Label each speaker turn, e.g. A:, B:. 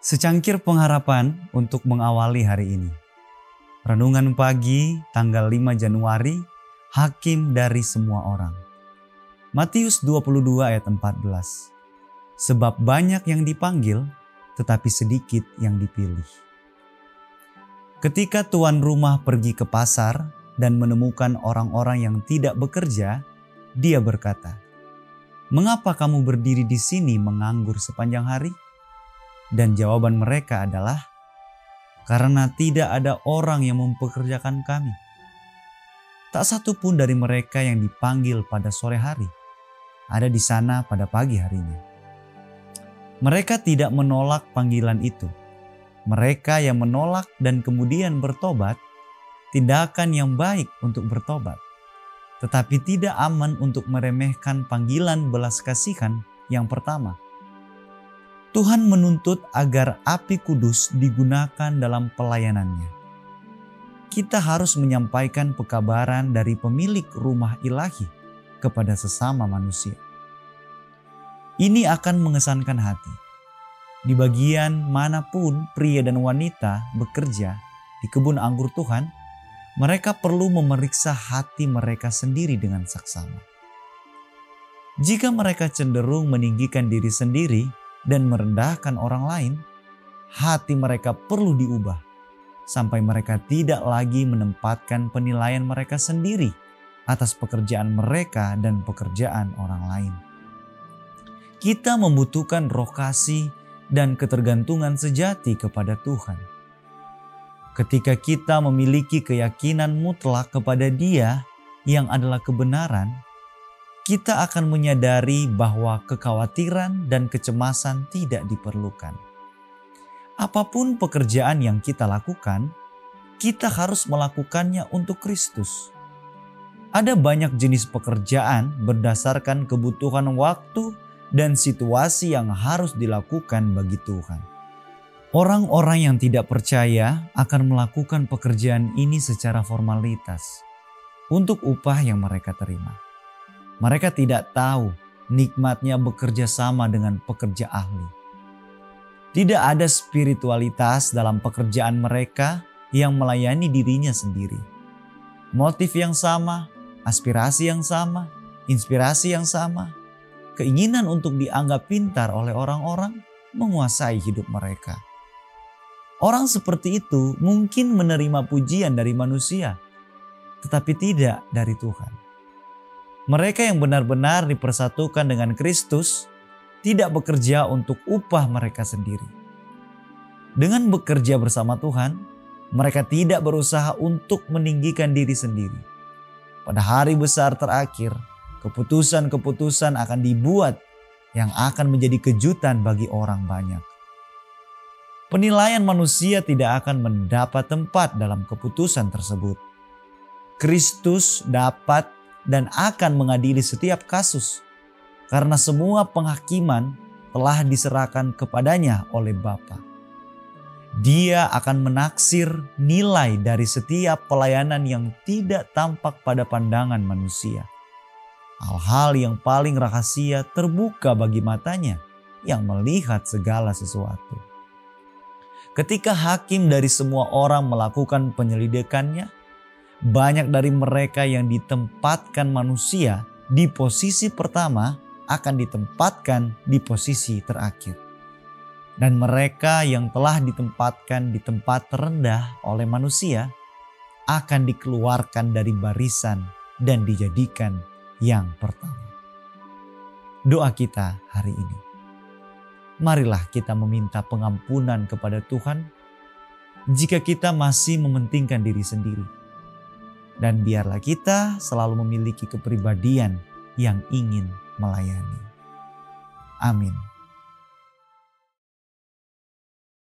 A: Secangkir pengharapan untuk mengawali hari ini. Renungan pagi tanggal 5 Januari, Hakim dari semua orang. Matius 22 ayat 14. Sebab banyak yang dipanggil, tetapi sedikit yang dipilih. Ketika tuan rumah pergi ke pasar dan menemukan orang-orang yang tidak bekerja, dia berkata, "Mengapa kamu berdiri di sini menganggur sepanjang hari?" Dan jawaban mereka adalah, "Karena tidak ada orang yang mempekerjakan kami." Tak satu pun dari mereka yang dipanggil pada sore hari ada di sana pada pagi harinya. Mereka tidak menolak panggilan itu. Mereka yang menolak dan kemudian bertobat, tindakan yang baik untuk bertobat, tetapi tidak aman untuk meremehkan panggilan belas kasihan yang pertama Tuhan menuntut agar api kudus digunakan dalam pelayanannya. Kita harus menyampaikan pekabaran dari pemilik rumah ilahi kepada sesama manusia. Ini akan mengesankan hati. Di bagian mana pun pria dan wanita bekerja di kebun anggur Tuhan, mereka perlu memeriksa hati mereka sendiri dengan saksama. Jika mereka cenderung meninggikan diri sendiri dan merendahkan orang lain, hati mereka perlu diubah sampai mereka tidak lagi menempatkan penilaian mereka sendiri atas pekerjaan mereka dan pekerjaan orang lain. Kita membutuhkan roh kasih dan ketergantungan sejati kepada Tuhan. Ketika kita memiliki keyakinan mutlak kepada Dia yang adalah kebenaran, kita akan menyadari bahwa kekhawatiran dan kecemasan tidak diperlukan. Apa pun pekerjaan yang kita lakukan, kita harus melakukannya untuk Kristus. Ada banyak jenis pekerjaan berdasarkan kebutuhan waktu dan situasi yang harus dilakukan bagi Tuhan. Orang-orang yang tidak percaya akan melakukan pekerjaan ini secara formalitas untuk upah yang mereka terima. Mereka tidak tahu nikmatnya bekerja sama dengan pekerja ahli. Tidak ada spiritualitas dalam pekerjaan mereka yang melayani dirinya sendiri. Motif yang sama, aspirasi yang sama, inspirasi yang sama, keinginan untuk dianggap pintar oleh orang-orang menguasai hidup mereka. Orang seperti itu mungkin menerima pujian dari manusia, tetapi tidak dari Tuhan. Mereka yang benar-benar dipersatukan dengan Kristus tidak bekerja untuk upah mereka sendiri. Dengan bekerja bersama Tuhan, mereka tidak berusaha untuk meninggikan diri sendiri. Pada hari besar terakhir, keputusan-keputusan akan dibuat yang akan menjadi kejutan bagi orang banyak. Penilaian manusia tidak akan mendapat tempat dalam keputusan tersebut. Kristus dapat dan akan mengadili setiap kasus karena semua penghakiman telah diserahkan kepadanya oleh Bapa. Dia akan menaksir nilai dari setiap pelayanan yang tidak tampak pada pandangan manusia. Hal-hal yang paling rahasia terbuka bagi matanya yang melihat segala sesuatu. Ketika hakim dari semua orang melakukan penyelidikannya, banyak dari mereka yang ditempatkan manusia di posisi pertama akan ditempatkan di posisi terakhir. Dan mereka yang telah ditempatkan di tempat terendah oleh manusia akan dikeluarkan dari barisan dan dijadikan yang pertama. Doa kita hari ini. Marilah kita meminta pengampunan kepada Tuhan jika kita masih mementingkan diri sendiri dan biarlah kita selalu memiliki kepribadian yang ingin melayani. Amin.